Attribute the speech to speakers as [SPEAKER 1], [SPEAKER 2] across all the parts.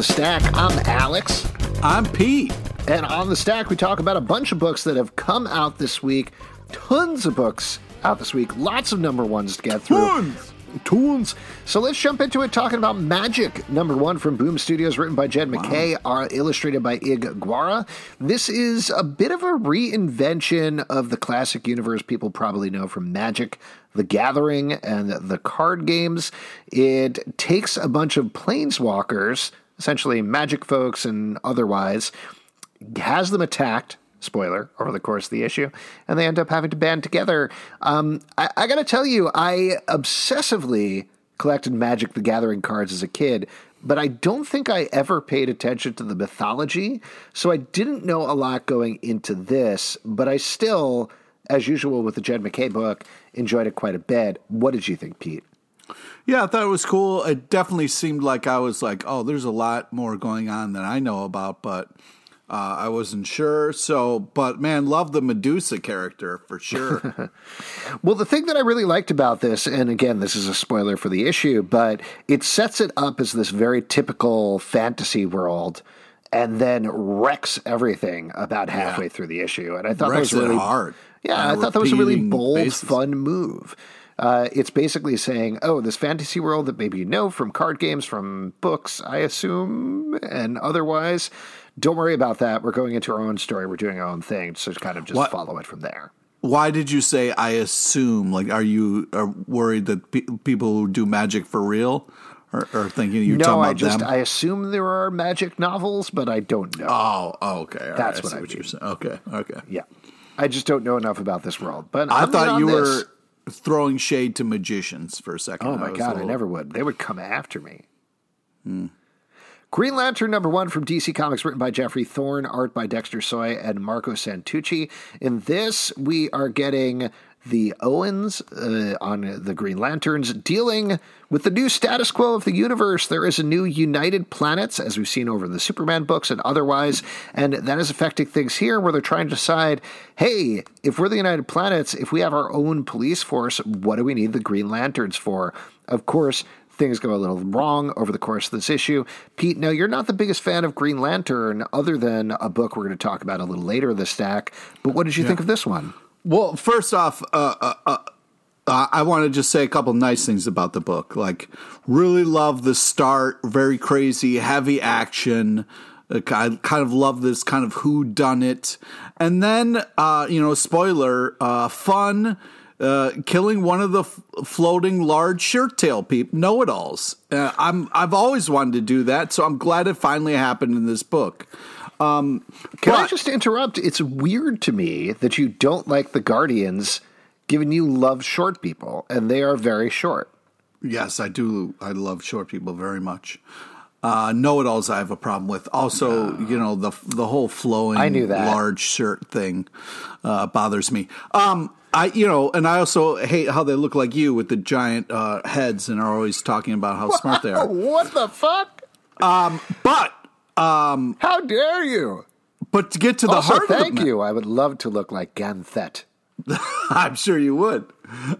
[SPEAKER 1] the Stack. I'm Alex.
[SPEAKER 2] I'm Pete.
[SPEAKER 1] And on the Stack, we talk about a bunch of books that have come out this week. Tons of books out this week. Lots of number ones to get through.
[SPEAKER 2] Tons.
[SPEAKER 1] Tons. So let's jump into it talking about Magic, number one from Boom Studios, written by Jed MacKay, uh, illustrated by Ig Guara. This is a bit of a reinvention of the classic universe people probably know from Magic, The Gathering, and the card games. It takes a bunch of planeswalkers, essentially magic folks and otherwise, has them attacked spoiler over the course of the issue, and they end up having to band together. Um, I, I got to tell you, I obsessively collected Magic the Gathering cards as a kid, but I don't think I ever paid attention to the mythology, so I didn't know a lot going into this, but I still, as usual with the Jed MacKay book, enjoyed it quite a bit. What did you think, Pete?
[SPEAKER 2] Yeah, I thought it was cool. It definitely seemed like I was like, oh, there's a lot more going on than I know about, but uh, I wasn't sure. So, but man, love the Medusa character for sure.
[SPEAKER 1] well, the thing that I really liked about this, and again, this is a spoiler for the issue, but it sets it up as this very typical fantasy world. And then wrecks everything about halfway yeah. through the issue, and I thought
[SPEAKER 2] wrecks
[SPEAKER 1] that was really
[SPEAKER 2] hard.
[SPEAKER 1] Yeah, I thought that was a really bold, fun move. Uh, it's basically saying, oh, this fantasy world that maybe you know from card games, from books, I assume, and otherwise, don't worry about that. We're going into our own story. We're doing our own thing. So kind of just what? follow it from there.
[SPEAKER 2] Why did you say I assume? Like, are you are worried that pe- people who do magic for real are, are thinking you're
[SPEAKER 1] no,
[SPEAKER 2] talking about
[SPEAKER 1] I just
[SPEAKER 2] them?
[SPEAKER 1] I assume there are magic novels, but I don't know.
[SPEAKER 2] Oh, oh okay. All
[SPEAKER 1] That's
[SPEAKER 2] right,
[SPEAKER 1] what I,
[SPEAKER 2] I
[SPEAKER 1] what
[SPEAKER 2] you're saying. Okay, okay.
[SPEAKER 1] Yeah, I just don't know enough about this world. But
[SPEAKER 2] I
[SPEAKER 1] I'm
[SPEAKER 2] thought you
[SPEAKER 1] this.
[SPEAKER 2] were throwing shade to magicians for a second.
[SPEAKER 1] Oh my
[SPEAKER 2] I
[SPEAKER 1] god,
[SPEAKER 2] little...
[SPEAKER 1] I never would. They would come after me.
[SPEAKER 2] Hmm.
[SPEAKER 1] Green Lantern number one from DC Comics, written by Geoffrey Thorne, art by Dexter Soy and Marco Santucci. In this, we are getting the Owens uh, on the Green Lanterns dealing with the new status quo of the universe. There is a new United Planets, as we've seen over the Superman books and otherwise, and that is affecting things here where they're trying to decide hey, if we're the United Planets, if we have our own police force, what do we need the Green Lanterns for? Of course, things go a little wrong over the course of this issue. Pete, now you're not the biggest fan of Green Lantern, other than a book we're going to talk about a little later in the stack. But what did you yeah. think of this one?
[SPEAKER 2] Well, first off, uh, uh, uh, I want to just say a couple nice things about the book. Like, really love the start, very crazy, heavy action. I kind of love this kind of who done it, and then uh, you know, spoiler, uh, fun uh, killing one of the f- floating large shirt tail people know-it-alls. Uh, I'm I've always wanted to do that, so I'm glad it finally happened in this book. Um,
[SPEAKER 1] Can but, I just interrupt? It's weird to me that you don't like the Guardians, given you love short people, and they are very short.
[SPEAKER 2] Yes, I do. I love short people very much. Uh, know-it-alls I have a problem with. Also, you know the the whole flowing
[SPEAKER 1] I knew that.
[SPEAKER 2] large shirt thing uh, bothers me. Um, I you know, and I also hate how they look like you with the giant uh, heads and are always talking about how smart they are.
[SPEAKER 1] what the fuck?
[SPEAKER 2] Um, but um,
[SPEAKER 1] how dare you?
[SPEAKER 2] But to get to the
[SPEAKER 1] also,
[SPEAKER 2] heart,
[SPEAKER 1] thank
[SPEAKER 2] of
[SPEAKER 1] you. I would love to look like Ganthet.
[SPEAKER 2] I'm sure you would.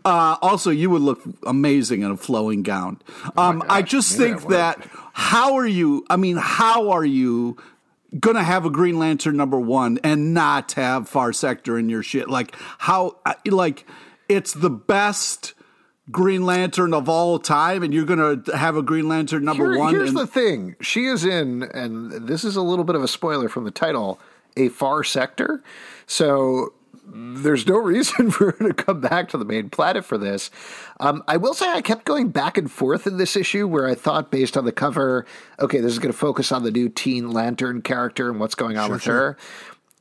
[SPEAKER 2] Uh, also, you would look amazing in a flowing gown. Um, oh I just think that how are you? I mean, how are you going to have a Green Lantern number one and not have Far Sector in your shit? Like how? Uh, like it's the best. Green Lantern of all time, and you're going to have a Green Lantern number
[SPEAKER 1] Here,
[SPEAKER 2] one.
[SPEAKER 1] Here's
[SPEAKER 2] and-
[SPEAKER 1] the thing: she is in, and this is a little bit of a spoiler from the title, a far sector. So there's no reason for her to come back to the main planet for this. Um, I will say I kept going back and forth in this issue where I thought, based on the cover, okay, this is going to focus on the new Teen Lantern character and what's going on
[SPEAKER 2] sure,
[SPEAKER 1] with
[SPEAKER 2] sure.
[SPEAKER 1] her.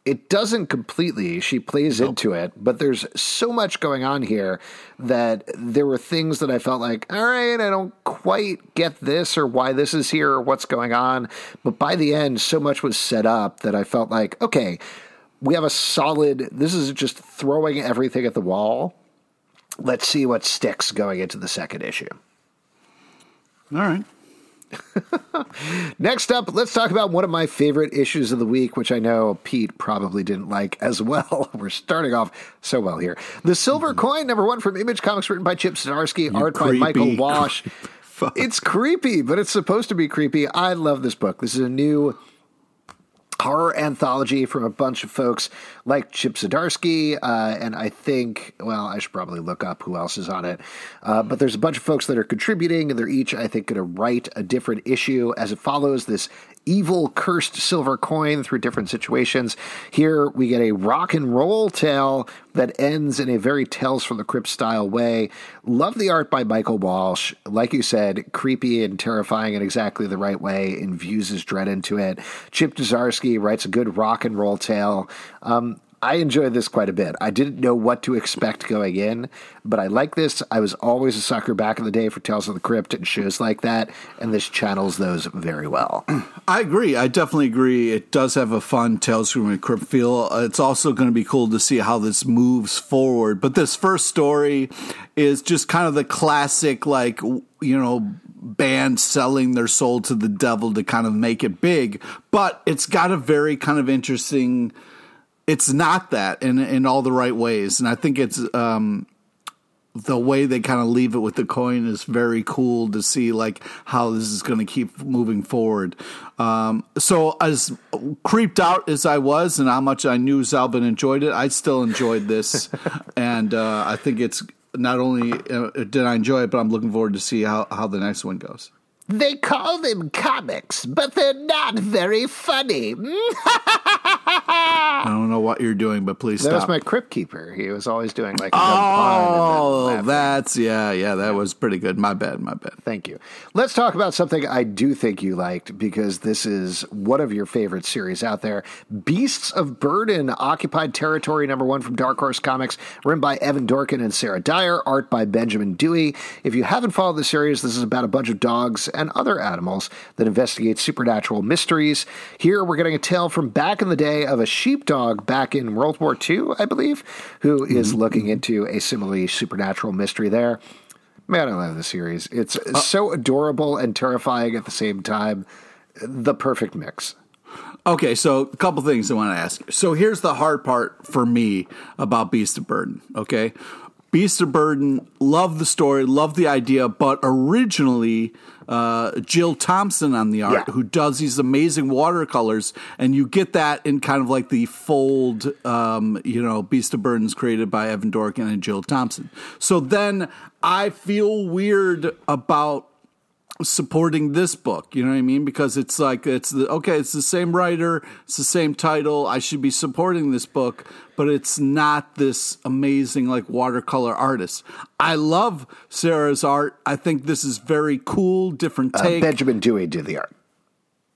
[SPEAKER 1] It doesn't completely. She plays nope. into it, but there's so much going on here that there were things that I felt like, all right, I don't quite get this or why this is here or what's going on. But by the end, so much was set up that I felt like, okay, we have a solid. This is just throwing everything at the wall. Let's see what sticks going into the second issue.
[SPEAKER 2] All right.
[SPEAKER 1] Next up, let's talk about one of my favorite issues of the week, which I know Pete probably didn't like as well. We're starting off so well here. The Silver mm-hmm. Coin, number one from Image Comics, written by Chip Zdarsky, art
[SPEAKER 2] creepy,
[SPEAKER 1] by Michael
[SPEAKER 2] Walsh.
[SPEAKER 1] It's creepy, but it's supposed to be creepy. I love this book. This is a new horror anthology from a bunch of folks like Chip Zdarsky, uh, and I think, well, I should probably look up who else is on it. Uh, but there's a bunch of folks that are contributing, and they're each, I think, going to write a different issue as it follows this evil, cursed silver coin through different situations. Here we get a rock and roll tale that ends in a very Tales from the Crypt style way. Love the art by Michael Walsh. Like you said, creepy and terrifying in exactly the right way, infuses dread into it. Chip Zdarsky writes a good rock and roll tale. Um, I enjoyed this quite a bit. I didn't know what to expect going in, but I like this. I was always a sucker back in the day for Tales of the Crypt and shows like that, and this channels those very well.
[SPEAKER 2] I agree. I definitely agree. It does have a fun Tales from the Crypt feel. Uh, it's also going to be cool to see how this moves forward. But this first story is just kind of the classic, like, you know, band selling their soul to the devil to kind of make it big. But it's got a very kind of interesting it's not that in in all the right ways, and I think it's um, the way they kind of leave it with the coin is very cool to see like how this is going to keep moving forward. Um, so as creeped out as I was and how much I knew Zalben enjoyed it, I still enjoyed this, and uh, I think it's not only uh, did I enjoy it, but I'm looking forward to see how how the next one goes.
[SPEAKER 1] They call them comics, but they're not very funny.
[SPEAKER 2] I don't know what you're doing, but please
[SPEAKER 1] that
[SPEAKER 2] stop.
[SPEAKER 1] was my crypt keeper. He was always doing like a
[SPEAKER 2] oh, that's yeah, yeah. That was pretty good. My bad, my bad.
[SPEAKER 1] Thank you. Let's talk about something I do think you liked because this is one of your favorite series out there. Beasts of Burden, Occupied Territory, number one from Dark Horse Comics, written by Evan Dorkin and Sarah Dyer, art by Benjamin Dewey. If you haven't followed the series, this is about a bunch of dogs and other animals that investigate supernatural mysteries. Here we're getting a tale from back in the day of a sheepdog back in World War II, I believe, who is mm-hmm. looking into a similarly supernatural mystery there. Man, I love the series. It's uh, so adorable and terrifying at the same time. The perfect mix.
[SPEAKER 2] Okay, so a couple things I want to ask. So here's the hard part for me about Beast of Burden. Okay, Beast of Burden, love the story, love the idea, but originally uh, Jill Thompson on the art, yeah. who does these amazing watercolors, and you get that in kind of like the fold, um, you know, Beast of Burdens created by Evan Dorkin and Jill Thompson. So then I feel weird about supporting this book. You know what I mean? Because it's like it's the okay, it's the same writer, it's the same title. I should be supporting this book, but it's not this amazing like watercolor artist. I love Sarah's art. I think this is very cool, different uh, take.
[SPEAKER 1] Uh, Benjamin Dewey did the art.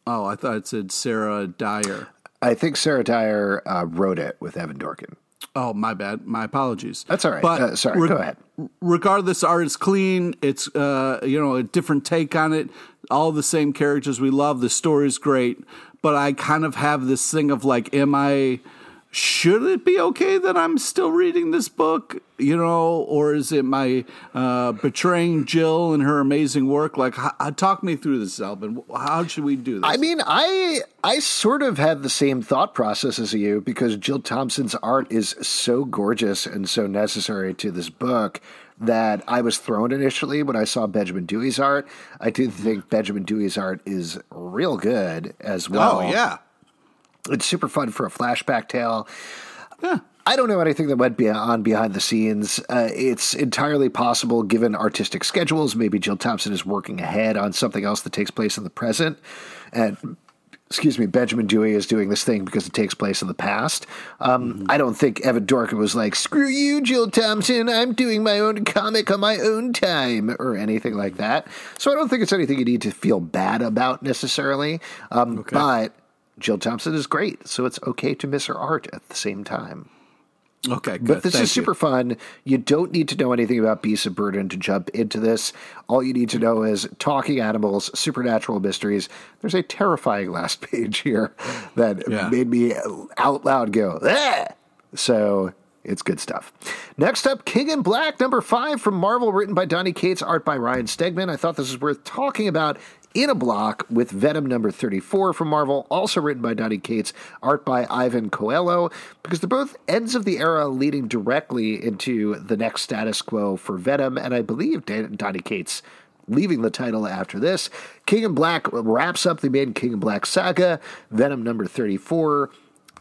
[SPEAKER 2] Oh, I thought it said Sarah Dyer.
[SPEAKER 1] I think Sarah Dyer uh, wrote it with Evan Dorkin.
[SPEAKER 2] Oh, my bad. My apologies.
[SPEAKER 1] That's all right. But uh, sorry, re- go ahead.
[SPEAKER 2] Regardless, art is clean. It's uh, you know a different take on it. All the same characters we love. The story is great. But I kind of have this thing of like, am I? Should it be okay that I'm still reading this book? You know, or is it my uh, betraying Jill and her amazing work? Like, h- talk me through this, Alvin. How should we do this?
[SPEAKER 1] I mean, I I sort of had the same thought process as you because Jill Thompson's art is so gorgeous and so necessary to this book that I was thrown initially when I saw Benjamin Dewey's art. I do think Benjamin Dewey's art is real good as well.
[SPEAKER 2] Oh yeah.
[SPEAKER 1] It's super fun for a flashback tale. Yeah. I don't know anything that went on behind the scenes. Uh, it's entirely possible, given artistic schedules, maybe Jill Thompson is working ahead on something else that takes place in the present. And excuse me, Benjamin Dewey is doing this thing because it takes place in the past. Um, mm-hmm. I don't think Evan Dorkin was like, screw you, Jill Thompson, I'm doing my own comic on my own time, or anything like that. So I don't think it's anything you need to feel bad about necessarily. Um, okay. But Jill Thompson is great, so it's okay to miss her art at the same time.
[SPEAKER 2] Okay, good.
[SPEAKER 1] But this
[SPEAKER 2] Thank
[SPEAKER 1] is super
[SPEAKER 2] you.
[SPEAKER 1] fun. You don't need to know anything about Beasts of Burden to jump into this. All you need to know is talking animals, supernatural mysteries. There's a terrifying last page here that yeah. made me out loud go! So it's good stuff. Next up, King in Black, number five from Marvel, written by Donny Cates, art by Ryan Stegman. I thought this was worth talking about in a block with Venom number 34 from Marvel, also written by Donny Cates, art by Ivan Coello, because they're both ends of the era leading directly into the next status quo for Venom, and I believe Donny Cates leaving the title after this. King in Black wraps up the main King in Black saga. Venom number 34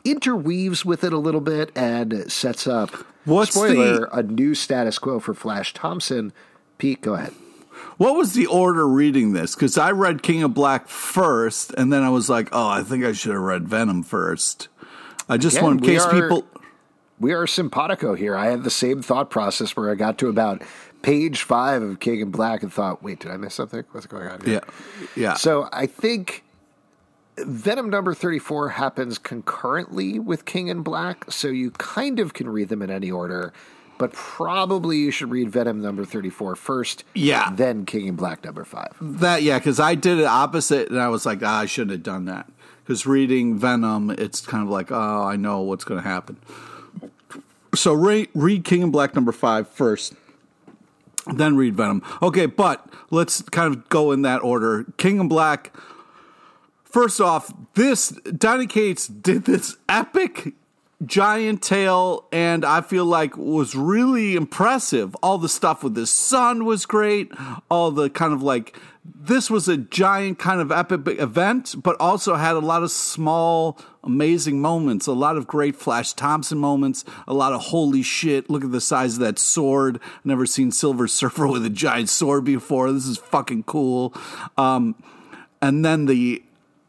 [SPEAKER 1] interweaves with it a little bit and sets up,
[SPEAKER 2] What's
[SPEAKER 1] spoiler,
[SPEAKER 2] the-
[SPEAKER 1] a new status quo for Flash Thompson. Pete, go ahead.
[SPEAKER 2] What was the order reading this? Because I read King of Black first, and then I was like, oh, I think I should have read Venom first. I just
[SPEAKER 1] Again,
[SPEAKER 2] want in case
[SPEAKER 1] are-
[SPEAKER 2] people.
[SPEAKER 1] We are simpatico here. I had the same thought process where I got to about page five of King in Black and thought, wait, did I miss something? What's going on here?
[SPEAKER 2] Yeah, yeah.
[SPEAKER 1] So I think Venom number 34 happens concurrently with King in Black, so you kind of can read them in any order, but probably you should read Venom number 34 first,
[SPEAKER 2] Yeah.
[SPEAKER 1] then King in Black number 5.
[SPEAKER 2] That yeah, because I did it opposite, and I was like, ah, I shouldn't have done that. Because reading Venom, it's kind of like, oh, I know what's going to happen. So read, read King and Black number five first, then read Venom. Okay, but let's kind of go in that order. King and Black. First off, this Donny Cates did this epic giant tail and I feel like was really impressive. All the stuff with the sun was great. All the kind of like this was a giant kind of epic event, but also had a lot of small amazing moments, a lot of great Flash Thompson moments, a lot of holy shit, look at the size of that sword. Never seen Silver Surfer with a giant sword before. This is fucking cool. Um, and then the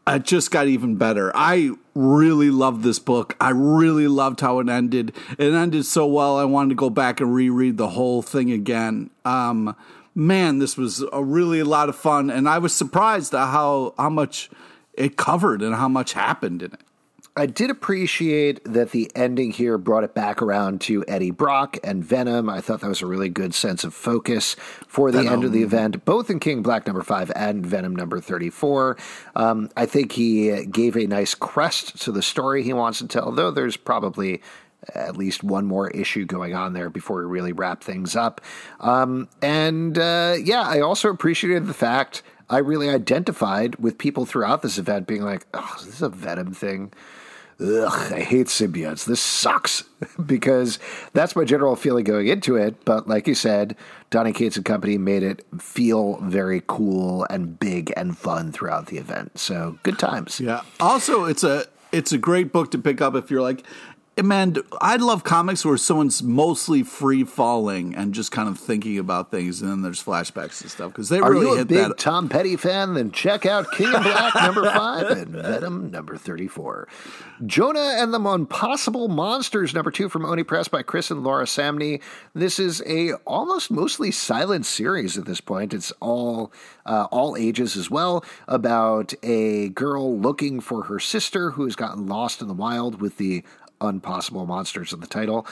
[SPEAKER 2] it just got even better. I really loved this book. I really loved how it ended. It ended so well. I wanted to go back and reread the whole thing again. Um, man, this was a really a lot of fun, and I was surprised at how how much it covered and how much happened in it.
[SPEAKER 1] I did appreciate that the ending here brought it back around to Eddie Brock and Venom. I thought that was a really good sense of focus for the end of the event, both in King Black number five and Venom number 34. Um, I think he gave a nice crest to the story he wants to tell, though there's probably at least one more issue going on there before we really wrap things up. Um, and uh, yeah, I also appreciated the fact I really identified with people throughout this event being like, oh, this is this a Venom thing? Ugh, I hate symbiotes. This sucks because that's my general feeling going into it. But like you said, Donny Cates and Company made it feel very cool and big and fun throughout the event. So good times.
[SPEAKER 2] Yeah. Also, it's a it's a great book to pick up if you're like, man, I love comics where someone's mostly free falling and just kind of thinking about things, and then there's flashbacks and stuff because they
[SPEAKER 1] Are
[SPEAKER 2] really
[SPEAKER 1] you a
[SPEAKER 2] hit
[SPEAKER 1] big
[SPEAKER 2] that.
[SPEAKER 1] Tom Petty fan? Then check out King of Black number five and Venom number 34. Jonna and the Unpossible Monsters number two from Oni Press by Chris and Laura Samnee. This is a almost mostly silent series at this point. It's all uh, all ages as well about a girl looking for her sister who has gotten lost in the wild with the Unpossible Monsters in the title.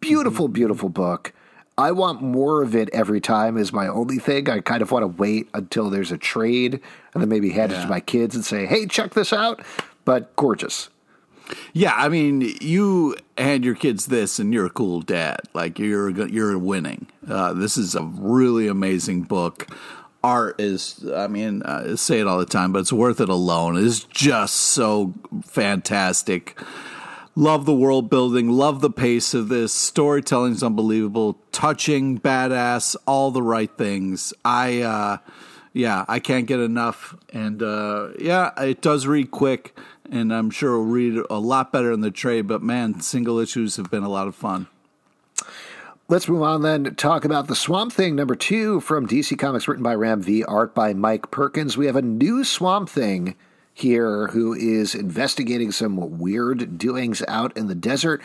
[SPEAKER 1] Beautiful, beautiful book. I want more of it every time is my only thing. I kind of want to wait until there's a trade and then maybe hand it to my kids and say, hey, check this out. But gorgeous.
[SPEAKER 2] Yeah, I mean, you hand your kids this, and you're a cool dad. Like you're you're winning. Uh, this is a really amazing book. Art is, I mean, I say it all the time, but it's worth it alone. It's just so fantastic. Love the world building. Love the pace of this. Storytelling's unbelievable. Touching, badass, all the right things. I, uh, yeah, I can't get enough. And uh, yeah, it does read quick, and I'm sure it'll read a lot better in the trade. But man, single issues have been a lot of fun.
[SPEAKER 1] Let's move on then to talk about the Swamp Thing number two from DC Comics, written by Ram V, art by Mike Perkins. We have a new Swamp Thing here who is investigating some weird doings out in the desert.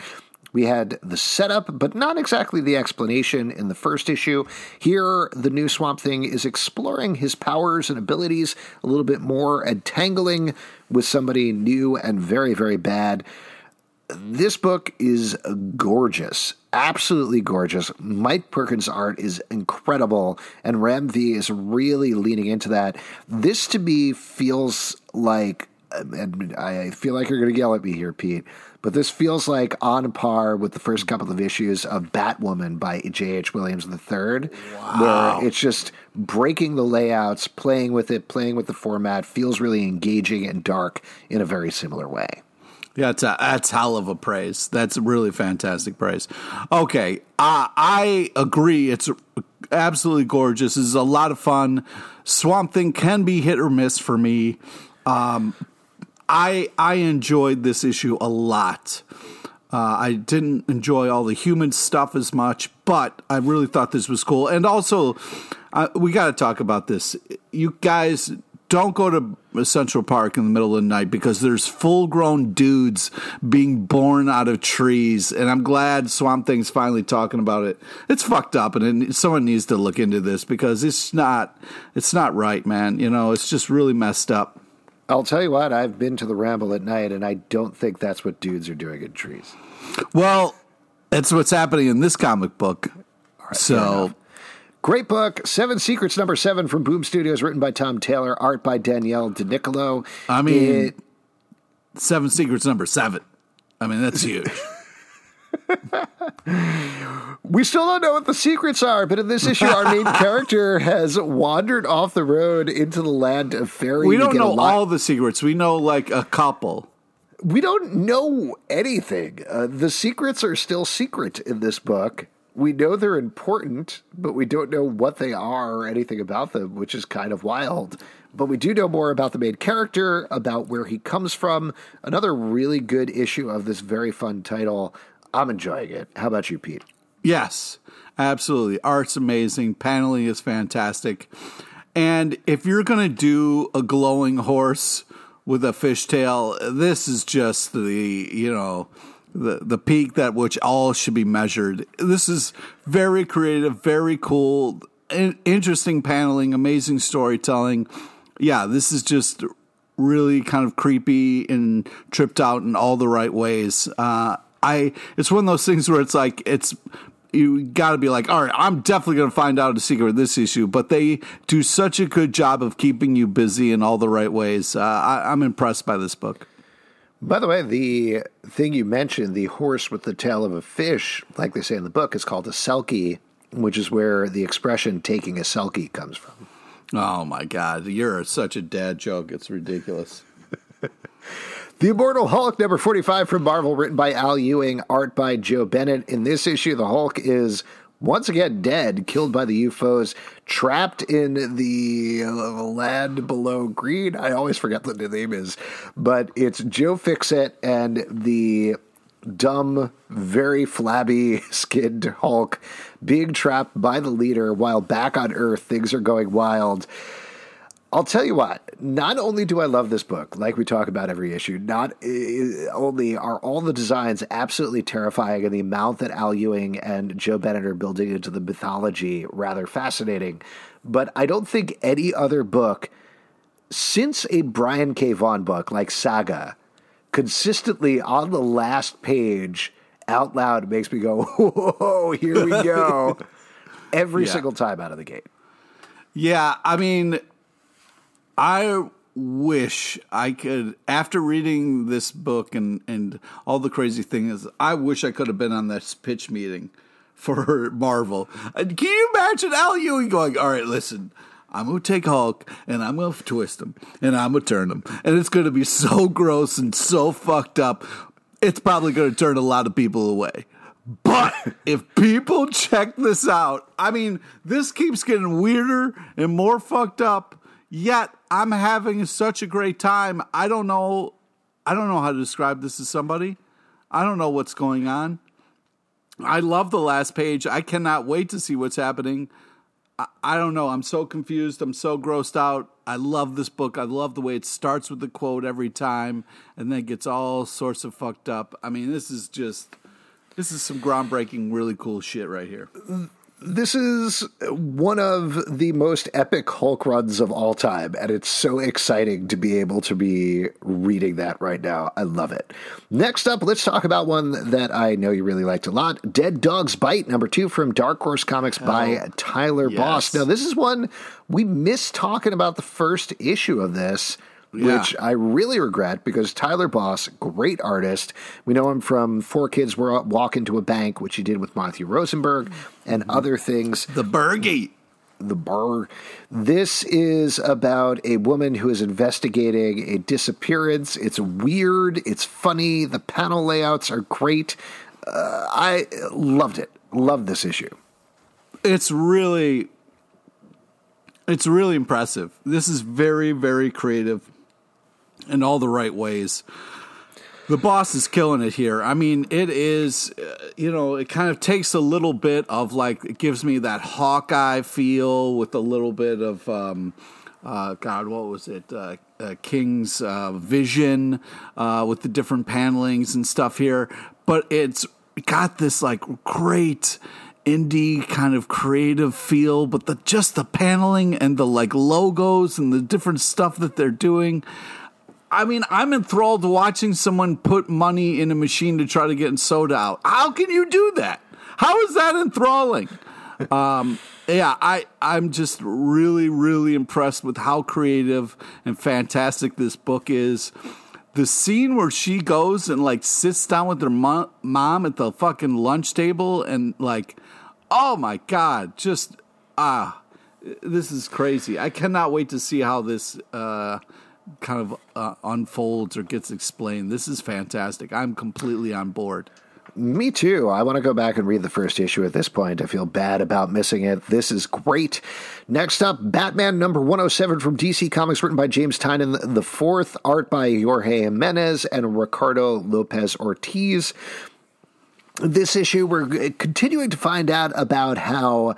[SPEAKER 1] We had the setup, but not exactly the explanation in the first issue. Here, the new Swamp Thing is exploring his powers and abilities a little bit more and tangling with somebody new and very, very bad this book is gorgeous, absolutely gorgeous. Mike Perkins' art is incredible, and Ram V is really leaning into that. This to me feels like, um, and I feel like you're going to yell at me here, Pete, but this feels like on par with the first couple of issues of Batwoman by J.H. Williams III, where it's just breaking the layouts, playing with it, playing with the format, feels really engaging and dark in a very similar way.
[SPEAKER 2] Yeah, that's a, that's hell of a praise. That's really fantastic praise. Okay, uh, I agree. It's absolutely gorgeous. This is a lot of fun. Swamp Thing can be hit or miss for me. Um, I I enjoyed this issue a lot. Uh, I didn't enjoy all the human stuff as much, but I really thought this was cool. And also, uh, we got to talk about this. You guys don't go to Central Park in the middle of the night because there's full grown dudes being born out of trees. And I'm glad Swamp Thing's finally talking about it. It's fucked up and it, someone needs to look into this because it's not, it's not right, man. You know, it's just really messed up.
[SPEAKER 1] I'll tell you what, I've been to the Ramble at night and I don't think that's what dudes are doing in trees.
[SPEAKER 2] Well, that's what's happening in this comic book. Right, so
[SPEAKER 1] Great book, Seven Secrets, number seven from Boom Studios, written by Tom Taylor, art by Daniele Di Nicuolo.
[SPEAKER 2] I mean, it, Seven Secrets, number seven. I mean, that's huge.
[SPEAKER 1] we still don't know what the secrets are, but in this issue, our main character has wandered off the road into the land of fairy.
[SPEAKER 2] We don't know all the secrets. We know like a couple.
[SPEAKER 1] We don't know anything. Uh, the secrets are still secret in this book we know they're important, but we don't know what they are or anything about them, which is kind of wild. But we do know more about the main character, about where he comes from. Another really good issue of this very fun title. I'm enjoying it. How about you, Pete?
[SPEAKER 2] Yes, absolutely. Art's amazing. Paneling is fantastic. And if you're going to do a glowing horse with a fishtail, this is just the, you know, the the peak that which all should be measured. This is very creative, very cool, interesting paneling, amazing storytelling. Yeah, this is just really kind of creepy and tripped out in all the right ways. Uh, I it's one of those things where it's like it's you got to be like, all right, I'm definitely going to find out a secret of this issue. But they do such a good job of keeping you busy in all the right ways. Uh, I, I'm impressed by this book.
[SPEAKER 1] By the way, the thing you mentioned, the horse with the tail of a fish, like they say in the book, is called a selkie, which is where the expression taking a selkie comes from.
[SPEAKER 2] Oh my God. You're such a dad joke. It's ridiculous.
[SPEAKER 1] The Immortal Hulk, number 45 from Marvel, written by Al Ewing, art by Joe Bennett. In this issue, the Hulk is once again dead, killed by the U-Foes, trapped in the land below green. I always forget what the name is, but it's Joe Fixit and the dumb, very flabby skinned Hulk being trapped by the leader while back on Earth things are going wild. I'll tell you what, not only do I love this book, like we talk about every issue, not uh, only are all the designs absolutely terrifying and the amount that Al Ewing and Joe Bennett are building into the mythology rather fascinating, but I don't think any other book since a Brian K. Vaughan book like Saga consistently on the last page out loud makes me go, whoa, here we go. every yeah. single time out of the gate.
[SPEAKER 2] Yeah, I mean, I wish I could after reading this book and and all the crazy things I wish I could have been on this pitch meeting for Marvel. Uh, can you imagine Al Ewing going, "All right, listen, I'm going to take Hulk and I'm going to twist him and I'm going to turn him. And it's going to be so gross and so fucked up. It's probably going to turn a lot of people away. But if people check this out, I mean, this keeps getting weirder and more fucked up Yet I'm having such a great time. I don't know I don't know how to describe this to somebody. I don't know what's going on. I love the last page. I cannot wait to see what's happening. I, I don't know. I'm so confused. I'm so grossed out. I love this book. I love the way it starts with the quote every time and then gets all sorts of fucked up. I mean, this is just this is some groundbreaking, really cool shit right here
[SPEAKER 1] this is one of the most epic Hulk runs of all time, and it's so exciting to be able to be reading that right now. I love it. Next up, let's talk about one that I know you really liked a lot Dead Dog's Bite, number two from Dark Horse Comics oh, by Tyler yes. Boss. Now, this is one we missed talking about the first issue of this yeah. which I really regret because Tyler Boss, great artist. We know him from Four Kids Walk Into a Bank, which he did with Matthew Rosenberg, and mm-hmm. other things.
[SPEAKER 2] The Burgie.
[SPEAKER 1] The Burr. This is about a woman who is investigating a disappearance. It's weird. It's funny. The panel layouts are great. Uh, I loved it. Loved this issue.
[SPEAKER 2] it's really it's really impressive. This is very very creative in all the right ways. The boss is killing it here. I mean, it is, uh, you know, it kind of takes a little bit of like, it gives me that Hawkeye feel with a little bit of, um, uh, God, what was it? Uh, uh, King's uh, vision uh, with the different panelings and stuff here. But it's got this like great indie kind of creative feel, but the just the paneling and the like logos and the different stuff that they're doing. I mean, I'm enthralled watching someone put money in a machine to try to get soda out. How can you do that? How is that enthralling? Um, yeah, I I'm just really really impressed with how creative and fantastic this book is. The scene where she goes and like sits down with her mo- mom at the fucking lunch table and like, oh my god, just ah, this is crazy. I cannot wait to see how this uh, kind of uh, unfolds or gets explained. This is fantastic. I'm completely on board.
[SPEAKER 1] Me too. I want to go back and read the first issue at this point. I feel bad about missing it. This is great. Next up, Batman number 107 from DC Comics, written by James Tynion the fourth, art by Jorge Jimenez and Ricardo Lopez Ortiz. This issue, we're continuing to find out about how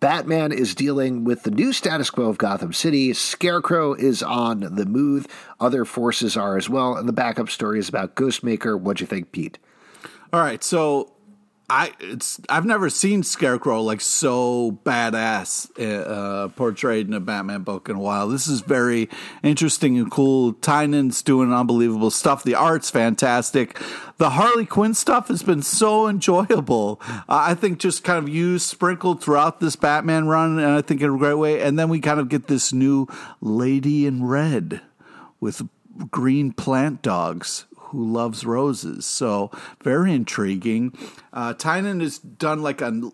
[SPEAKER 1] Batman is dealing with the new status quo of Gotham City. Scarecrow is on the move. Other forces are as well. And the backup story is about Ghostmaker. What'd you think, Pete?
[SPEAKER 2] All right, so I it's I've never seen Scarecrow like so badass uh, portrayed in a Batman book in a while. This is very interesting and cool. Tynion's doing unbelievable stuff. The art's fantastic. The Harley Quinn stuff has been so enjoyable. Uh, I think just kind of used sprinkled throughout this Batman run, and I think in a great way. And then we kind of get this new Lady in Red with green plant dogs who loves roses. So very intriguing. Uh, Tynion has done like a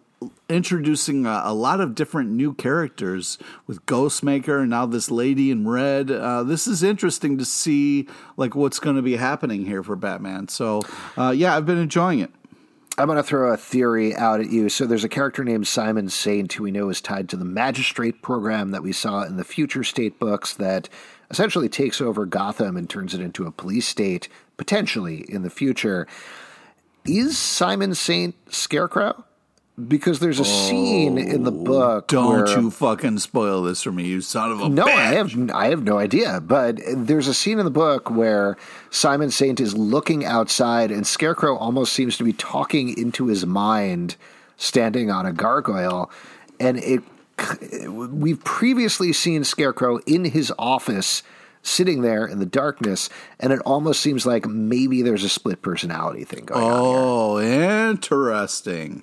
[SPEAKER 2] introducing a, a, lot of different new characters with Ghostmaker and now this lady in red. Uh, this is interesting to see like what's going to be happening here for Batman. So uh, yeah, I've been enjoying it.
[SPEAKER 1] I'm going to throw a theory out at you. So there's a character named Simon Saint who we know is tied to the magistrate program that we saw in the future state books that essentially takes over Gotham and turns it into a police state potentially in the future. Is Simon Saint Scarecrow? Because there's a oh, scene in the oh, book.
[SPEAKER 2] Don't
[SPEAKER 1] where,
[SPEAKER 2] you fucking spoil this for me, you son of a
[SPEAKER 1] no!
[SPEAKER 2] Bitch.
[SPEAKER 1] I have I have no idea. But there's a scene in the book where Simon Saint is looking outside, and Scarecrow almost seems to be talking into his mind, standing on a gargoyle, and it. We've previously seen Scarecrow in his office sitting there in the darkness, and it almost seems like maybe there's a split personality thing going
[SPEAKER 2] oh, on. Oh, interesting.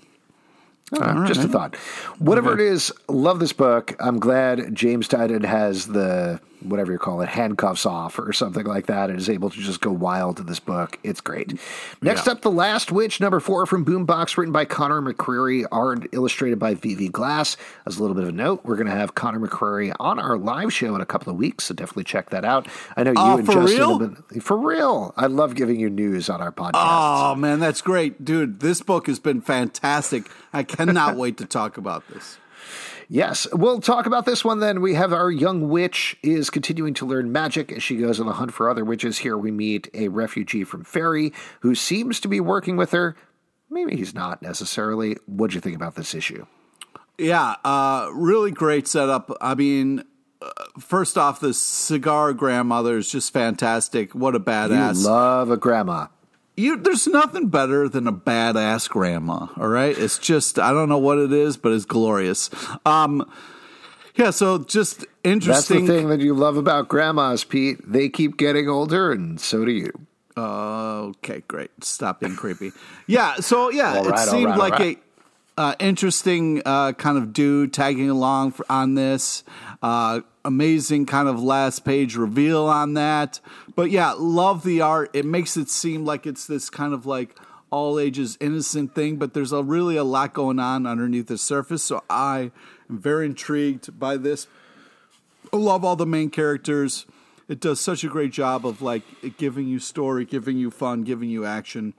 [SPEAKER 1] Uh, just a thought. Whatever okay. it is, love this book. I'm glad James Tynion has the whatever you call it, handcuffs off or something like that, and is able to just go wild to this book. It's great. Next yeah. up, The Last Witch, number four from Boombox, written by Conor McCreery, art illustrated by VV Glass. As a little bit of a note, we're going to have Conor McCreery on our live show in a couple of weeks, so definitely check that out. I know you uh, and
[SPEAKER 2] for
[SPEAKER 1] Justin
[SPEAKER 2] real?
[SPEAKER 1] have been for real. I love giving you news on our podcast.
[SPEAKER 2] Oh man, that's great, dude. This book has been fantastic. I cannot wait to talk about this.
[SPEAKER 1] Yes, we'll talk about this one then. We have our young witch is continuing to learn magic as she goes on the hunt for other witches. Here we meet a refugee from Fairy who seems to be working with her. Maybe he's not necessarily. What'd you think about this issue?
[SPEAKER 2] Yeah, uh, really great setup. I mean, uh, first off, the cigar grandmother is just fantastic. What a badass!
[SPEAKER 1] You love a grandma
[SPEAKER 2] you there's nothing better than a badass grandma all right? It's just i don't know what it is but it's glorious. Um yeah so just interesting
[SPEAKER 1] that's the thing that you love about grandmas pete. They keep getting older and so do you.
[SPEAKER 2] Uh, okay great. Stop being creepy. Yeah so yeah right, it seemed right, like right. a uh, interesting uh, kind of dude tagging along for, on this uh, amazing kind of last page reveal on that. But yeah, love the art. It makes it seem like it's this kind of like all ages innocent thing, but there's a really a lot going on underneath the surface. So I am very intrigued by this. I love all the main characters. It does such a great job of like giving you story, giving you fun, giving you action.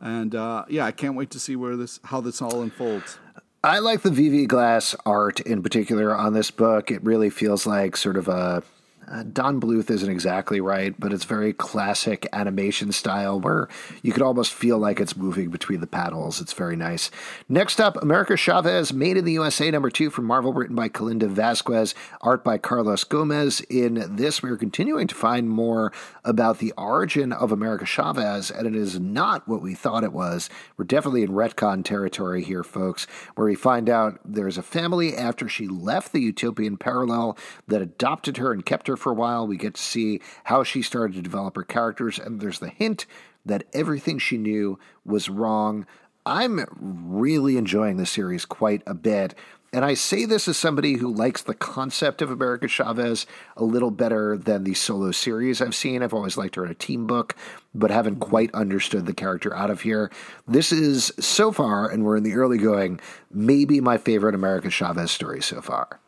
[SPEAKER 2] And uh, yeah, I can't wait to see where this how this all unfolds.
[SPEAKER 1] I like the VV Glass art in particular on this book. It really feels like sort of a uh, Don Bluth isn't exactly right, but it's very classic animation style where you could almost feel like it's moving between the paddles. It's very nice. Next up, America Chavez, Made in the USA, number two from Marvel, written by Kalinda Vazquez, art by Carlos Gomez. In this, we are continuing to find more about the origin of America Chavez, and it is not what we thought it was. We're definitely in retcon territory here, folks, where we find out there's a family after she left the utopian parallel that adopted her and kept her for a while. We get to see how she started to develop her characters, and there's the hint that everything she knew was wrong. I'm really enjoying the series quite a bit. And I say this as somebody who likes the concept of America Chavez a little better than the solo series I've seen. I've always liked her in a team book, but haven't quite understood the character out of here. This is so far, and we're in the early going, maybe my favorite America Chavez story so far.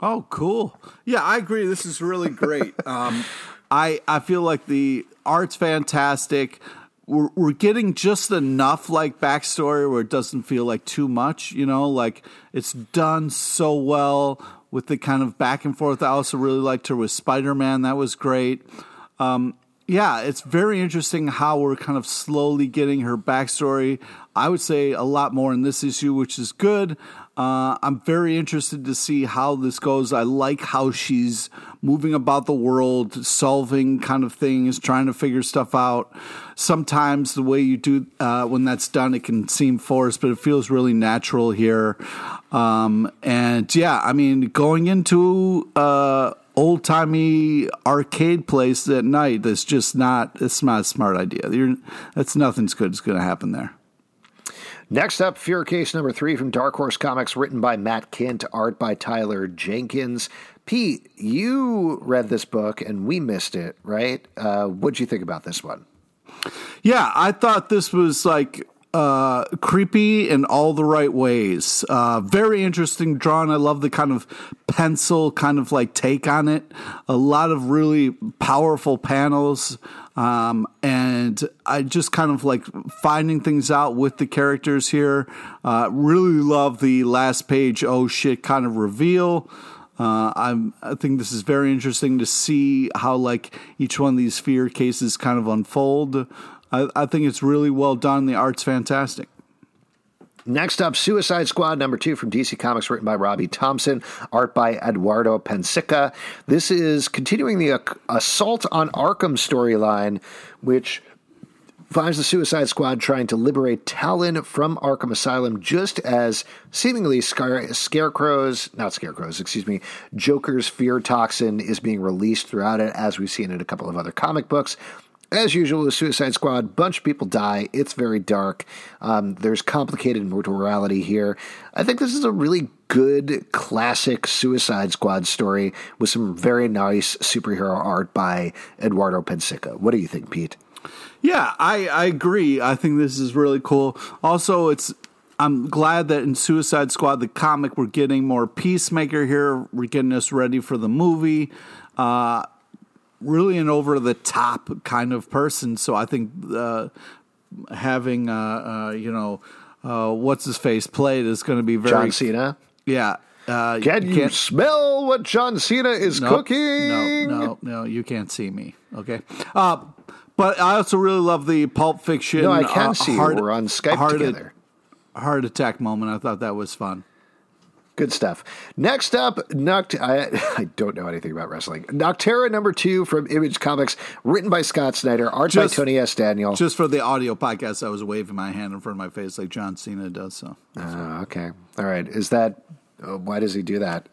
[SPEAKER 2] Oh, cool. Yeah, I agree. This is really great. um, I I feel like the art's fantastic. We're, we're getting just enough like backstory where it doesn't feel like too much. You know, like it's done so well with the kind of back and forth. I also really liked her with Spider Man. That was great. Um, yeah, it's very interesting how we're kind of slowly getting her backstory. I would say a lot more in this issue, which is good. Uh, I'm very interested to see how this goes. I like how she's moving about the world, solving kind of things, trying to figure stuff out. Sometimes the way you do uh, when that's done, it can seem forced, but it feels really natural here. Um, and yeah, I mean, going into uh, old timey arcade place at night, that's just not. It's not a smart idea. You're, that's nothing's good is going to happen there.
[SPEAKER 1] Next up, Fear Case number three from Dark Horse Comics, written by Matt Kindt, art by Tyler Jenkins. Pete, you read this book and we missed it, right? Uh, what'd you think about this one?
[SPEAKER 2] Yeah, I thought this was like uh, creepy in all the right ways. Uh, very interesting drawn. I love the kind of pencil kind of like take on it. A lot of really powerful panels. Um, and I just kind of like finding things out with the characters here. Uh, really love the last page, oh shit, kind of reveal. Uh, I'm, I think this is very interesting to see how like each one of these fear cases kind of unfold. I, I think it's really well done. The art's fantastic.
[SPEAKER 1] Next up, Suicide Squad number two from DC Comics, written by Robbie Thompson, art by Eduardo Pansica. This is continuing the Assault on Arkham storyline, which finds the Suicide Squad trying to liberate Talon from Arkham Asylum just as seemingly Scar- Scarecrow's, not Scarecrow's, excuse me, Joker's fear toxin is being released throughout it, as we've seen in a couple of other comic books as usual with Suicide Squad, bunch of people die. It's very dark. Um, there's complicated morality here. I think this is a really good classic Suicide Squad story with some very nice superhero art by Eduardo Pansica. What do you think, Pete?
[SPEAKER 2] Yeah, I, I agree. I think this is really cool. Also, it's I'm glad that in Suicide Squad, the comic, we're getting more Peacemaker here. We're getting us ready for the movie. Uh, really an over the top kind of person. So I think uh, having uh, uh, you know uh, what's his face played is going to be very
[SPEAKER 1] John Cena.
[SPEAKER 2] Yeah.
[SPEAKER 1] Uh, Can you smell what John Cena is
[SPEAKER 2] nope,
[SPEAKER 1] cooking?
[SPEAKER 2] No, no, no, you can't see me. Okay. Uh, but I also really love the Pulp Fiction.
[SPEAKER 1] No, I can see heart, you. We're on Skype
[SPEAKER 2] heart
[SPEAKER 1] together.
[SPEAKER 2] heart attack moment. I thought that was fun.
[SPEAKER 1] Good stuff. Next up, Noct- I, I, don't know anything about wrestling. Nocterra number two from Image Comics, written by Scott Snyder, art just, by Tony S. Daniel.
[SPEAKER 2] Just for the audio podcast, I was waving my hand in front of my face like John Cena does. So,
[SPEAKER 1] uh, okay, all right. Is that uh, why does he do that?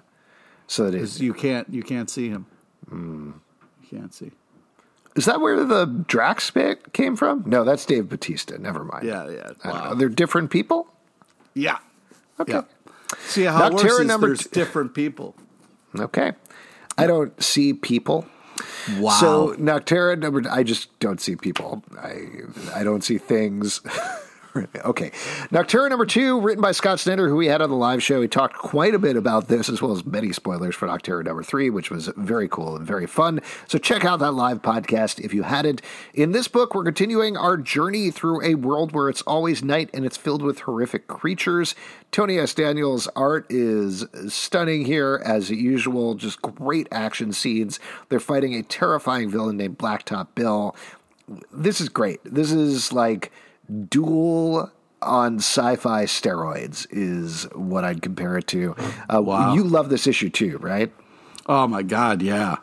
[SPEAKER 2] So that you can't you can't see him. Mm. You can't see.
[SPEAKER 1] Is that where the Drax bit came from? No, that's Dave Batista. Never mind.
[SPEAKER 2] Yeah, yeah.
[SPEAKER 1] Wow. They're different people.
[SPEAKER 2] Yeah.
[SPEAKER 1] Okay.
[SPEAKER 2] Yeah. See how it works is number there's t- different people.
[SPEAKER 1] Okay. I don't see people.
[SPEAKER 2] Wow.
[SPEAKER 1] So Nocterra number I just don't see people. I I don't see things. okay. Nocterra number two, written by Scott Snyder, who we had on the live show. He talked quite a bit about this, as well as many spoilers for Nocterra number three, which was very cool and very fun. So check out that live podcast if you hadn't. In this book, we're continuing our journey through a world where it's always night and it's filled with horrific creatures. Tony S. Daniels' art is stunning here, as usual. Just great action scenes. They're fighting a terrifying villain named Blacktop Bill. This is great. This is like duel on sci-fi steroids is what I'd compare it to. Uh, wow. You love this issue too, right?
[SPEAKER 2] Oh my god, yeah.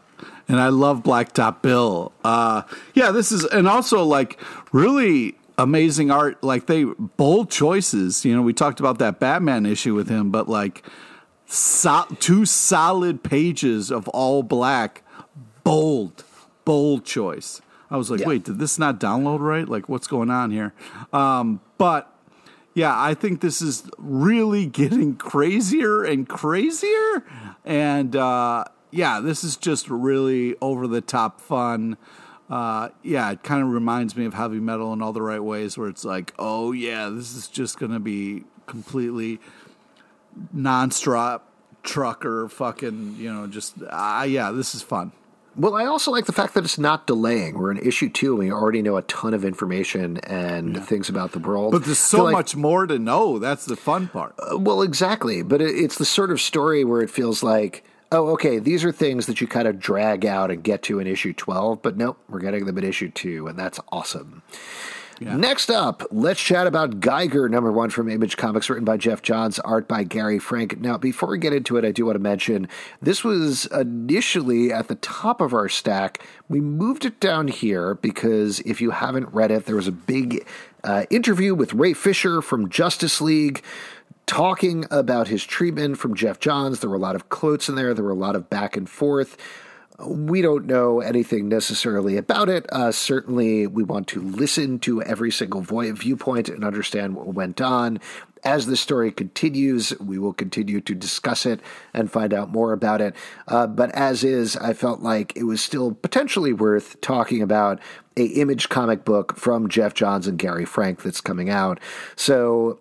[SPEAKER 2] And I love Blacktop Bill. Uh, yeah, this is and also like really amazing art. Like they bold choices. You know, we talked about that Batman issue with him, but like so, two solid pages of all black, bold, bold choice. I was like, yeah. wait, did this not download right? Like, what's going on here? Um, but yeah, I think this is really getting crazier and crazier. And uh, yeah, this is just really over the top fun. Uh, yeah, it kind of reminds me of heavy metal in all the right ways, where it's like, oh yeah, this is just going to be completely non-stop trucker fucking, you know, just uh, yeah, this is fun.
[SPEAKER 1] Well, I also like the fact that it's not delaying. We're in issue two, and we already know a ton of information and yeah. things about the world.
[SPEAKER 2] But there's so like, much more to know. That's the fun part.
[SPEAKER 1] Uh, well, exactly. But it, it's the sort of story where it feels like, oh, okay, these are things that you kind of drag out and get to in issue 12. But nope, we're getting them in issue two, and that's awesome. Yeah. Next up, let's chat about Geiger, number one from Image Comics, written by Geoff Johns, art by Gary Frank. Now, before we get into it, I do want to mention this was initially at the top of our stack. We moved it down here because if you haven't read it, there was a big uh, interview with Ray Fisher from Justice League talking about his treatment from Geoff Johns. There were a lot of quotes in there, there were a lot of back and forth. We don't know anything necessarily about it. Uh, certainly, we want to listen to every single viewpoint and understand what went on. As the story continues, we will continue to discuss it and find out more about it. Uh, but as is, I felt like it was still potentially worth talking about a image comic book from Geoff Johns and Gary Frank that's coming out. So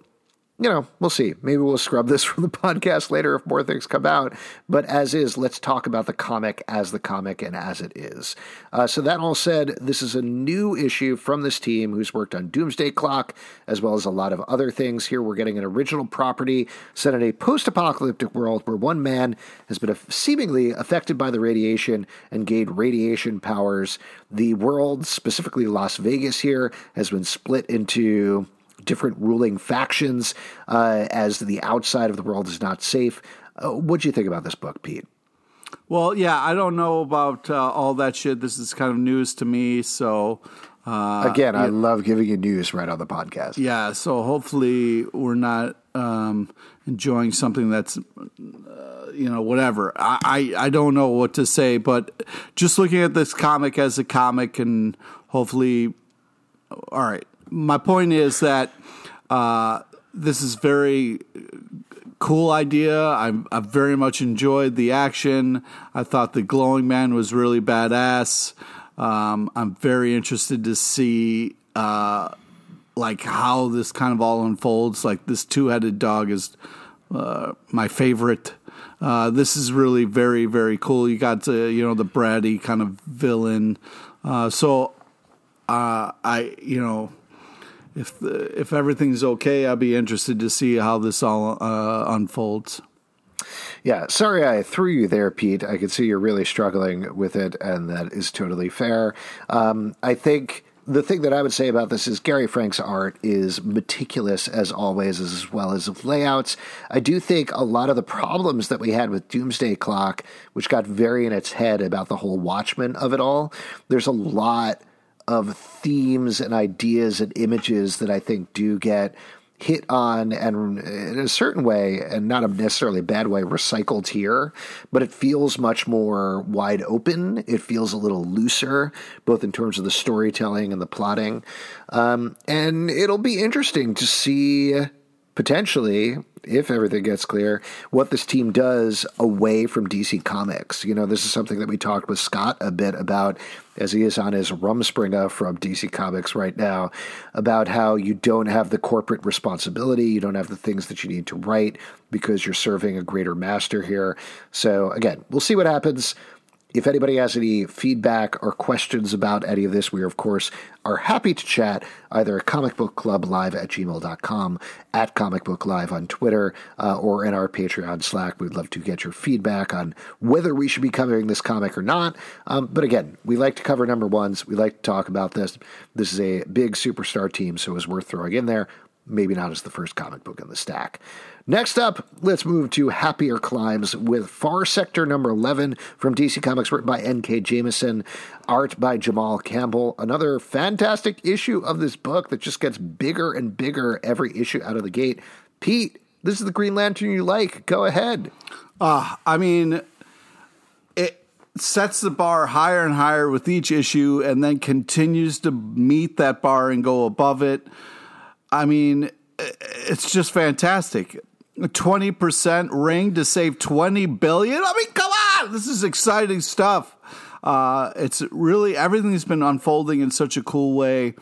[SPEAKER 1] you know, we'll see. Maybe we'll scrub this from the podcast later if more things come out. But as is, let's talk about the comic as the comic and as it is. Uh, so, that all said, this is a new issue from this team who's worked on Doomsday Clock as well as a lot of other things. Here, we're getting an original property set in a post apocalyptic world where one man has been seemingly affected by the radiation and gained radiation powers. The world, specifically Las Vegas, here, has been split into different ruling factions uh, as the outside of the world is not safe. Uh, what do you think about this book, Pete?
[SPEAKER 2] Well, yeah, I don't know about uh, all that shit. This is kind of news to me, so.
[SPEAKER 1] Uh, Again, I love giving you news right on the podcast.
[SPEAKER 2] Yeah, so hopefully we're not um, enjoying something that's, uh, you know, whatever. I, I, I don't know what to say, but just looking at this comic as a comic and hopefully, all right, my point is that uh, this is very cool idea. I, I very much enjoyed the action. I thought the glowing man was really badass. Um, I'm very interested to see uh, like how this kind of all unfolds. Like this two headed dog is uh, my favorite. Uh, this is really very very cool. You got uh, you know the bratty kind of villain. Uh, so uh, I you know if the, if everything's okay, I'll be interested to see how this all uh, unfolds.
[SPEAKER 1] Yeah, sorry I threw you there, Pete. I can see you're really struggling with it, and that is totally fair. Um, I think the thing that I would say about this is Gary Frank's art is meticulous as always, as well as layouts. I do think a lot of the problems that we had with Doomsday Clock, which got very in its head about the whole Watchmen of it all, there's a lot of themes and ideas and images that I think do get hit on and in a certain way, and not a necessarily bad way, recycled here, but it feels much more wide open. It feels a little looser, both in terms of the storytelling and the plotting. Um, and it'll be interesting to see potentially, if everything gets clear, what this team does away from DC Comics. You know, this is something that we talked with Scott a bit about as he is on his Rumspringa from DC Comics right now about how you don't have the corporate responsibility, you don't have the things that you need to write because you're serving a greater master here. So, again, we'll see what happens. If anybody has any feedback or questions about any of this, we, of course, are happy to chat either at comicbookclublive at gmail.com, at comicbooklive on Twitter, uh, or in our Patreon Slack. We'd love to get your feedback on whether we should be covering this comic or not. Um, but again, we like to cover number ones. We like to talk about this. This is a big superstar team, so it's worth throwing in there. Maybe not as the first comic book in the stack. Next up, let's move to Happier Climes with Far Sector number 11 from DC Comics, written by N.K. Jemisin, art by Jamal Campbell. Another fantastic issue of this book that just gets bigger and bigger every issue out of the gate. Pete, this is the Green Lantern you like. Go ahead.
[SPEAKER 2] Uh, I mean, it sets the bar higher and higher with each issue and then continues to meet that bar and go above it. I mean, it's just fantastic. 20% ring to save 20 billion. I mean, come on. This is exciting stuff. Uh, it's really everything's been unfolding in such a cool way.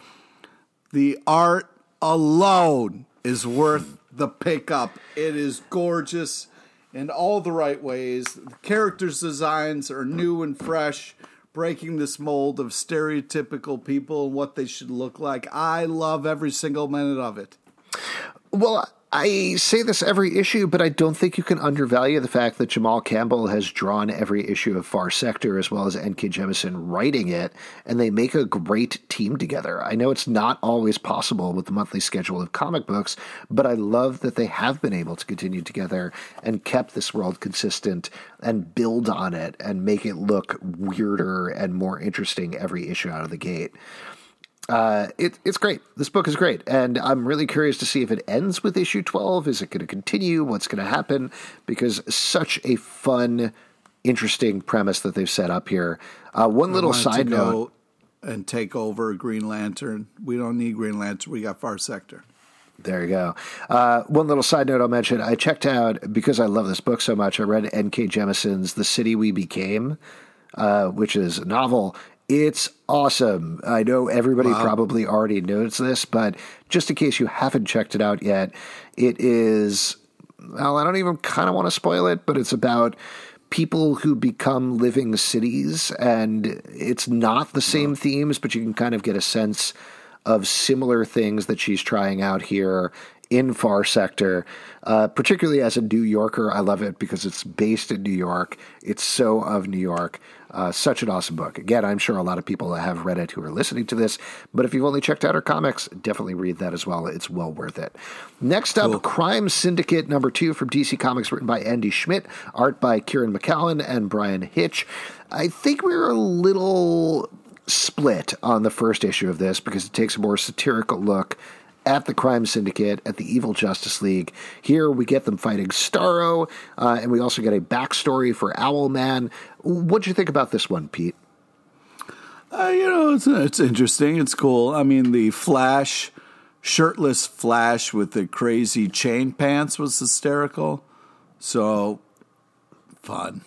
[SPEAKER 2] The art alone is worth the pickup. It is gorgeous in all the right ways. The characters' designs are new and fresh, breaking this mold of stereotypical people and what they should look like. I love every single minute of it.
[SPEAKER 1] Well, I say this every issue, but I don't think you can undervalue the fact that Jamal Campbell has drawn every issue of Far Sector as well as N.K. Jemisin writing it, and they make a great team together. I know it's not always possible with the monthly schedule of comic books, but I love that they have been able to continue together and kept this world consistent and build on it and make it look weirder and more interesting every issue out of the gate uh, it, it's great. This book is great, and I'm really curious to see if it ends with issue 12. Is it going to continue? What's going to happen? Because such a fun, interesting premise that they've set up here. Uh, one little side note.
[SPEAKER 2] And take over Green Lantern. We don't need Green Lantern. We got Far Sector.
[SPEAKER 1] There you go. Uh, one little side note I'll mention. I checked out because I love this book so much. I read N.K. Jemisin's "The City We Became," uh, which is a novel, it's awesome. I know everybody wow. probably already knows this, but just in case you haven't checked it out yet, it is, well, I don't even kind of want to spoil it, but it's about people who become living cities. And it's not the same themes, but you can kind of get a sense of similar things that she's trying out here in Far Sector. Uh, particularly as a New Yorker, I love it because it's based in New York. It's so of New York. Uh, such an awesome book. Again, I'm sure a lot of people have read it who are listening to this, but if you've only checked out her comics, definitely read that as well. It's well worth it. Next up, cool. Crime Syndicate number two from DC Comics, written by Andy Schmidt, art by Kieran McKellen and Bryan Hitch. I think we we're a little split on the first issue of this because it takes a more satirical look at the Crime Syndicate, at the Evil Justice League. Here we get them fighting Starro, uh, and we also get a backstory for Owlman. What'd you think about this one, Pete?
[SPEAKER 2] Uh, you know, it's it's interesting. It's cool. I mean, the Flash, shirtless Flash with the crazy chain pants was hysterical. So fun.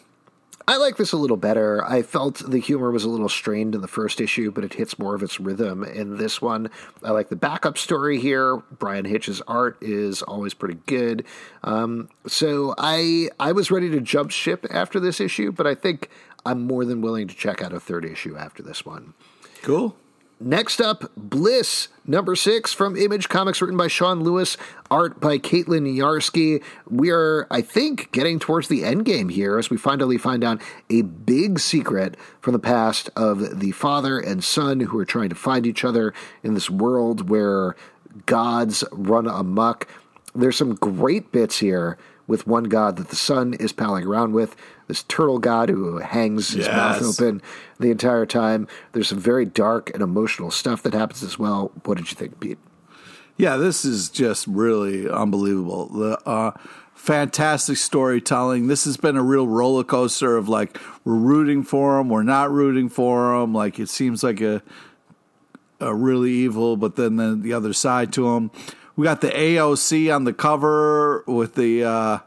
[SPEAKER 1] I like this a little better. I felt the humor was a little strained in the first issue, but it hits more of its rhythm in this one. I like the backup story here. Bryan Hitch's art is always pretty good. Um, so I I was ready to jump ship after this issue, but I think I'm more than willing to check out a third issue after this one.
[SPEAKER 2] Cool.
[SPEAKER 1] Next up, Bliss, number six from Image Comics, written by Sean Lewis, art by Caitlin Yarsky. We are, I think, getting towards the end game here as we finally find out a big secret from the past of the father and son who are trying to find each other in this world where gods run amok. There's some great bits here with one god that the son is palling around with, this turtle god who hangs his yes. mouth open the entire time. There's some very dark and emotional stuff that happens as well. What did you think, Pete?
[SPEAKER 2] Yeah, this is just really unbelievable. The uh, fantastic storytelling. This has been a real roller coaster of like we're rooting for him, we're not rooting for him. Like it seems like a a really evil, but then the, the other side to him. we got the AOC on the cover with the uh,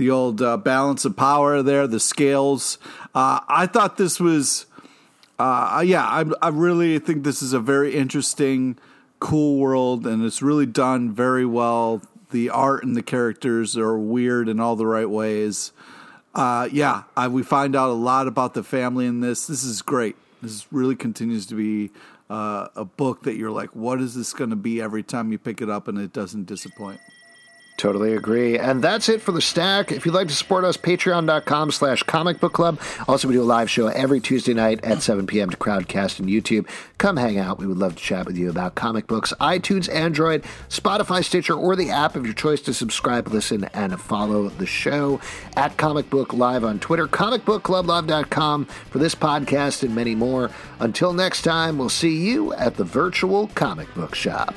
[SPEAKER 2] the old uh, balance of power there, the scales. Uh, I thought this was, uh, yeah, I, I really think this is a very interesting, cool world, and it's really done very well. The art and the characters are weird in all the right ways. Uh, yeah, I, we find out a lot about the family in this. This is great. This really continues to be uh, a book that you're like, what is this going to be every time you pick it up, and it doesn't disappoint.
[SPEAKER 1] Totally agree. And that's it for the stack. If you'd like to support us, patreon.com slash comic book club. Also, we do a live show every Tuesday night at 7 p.m. to Crowdcast and YouTube. Come hang out. We would love to chat with you about comic books. iTunes, Android, Spotify, Stitcher, or the app of your choice to subscribe, listen, and follow the show. At Comic Book Live on Twitter, comicbookclublive.com for this podcast and many more. Until next time, we'll see you at the virtual comic book shop.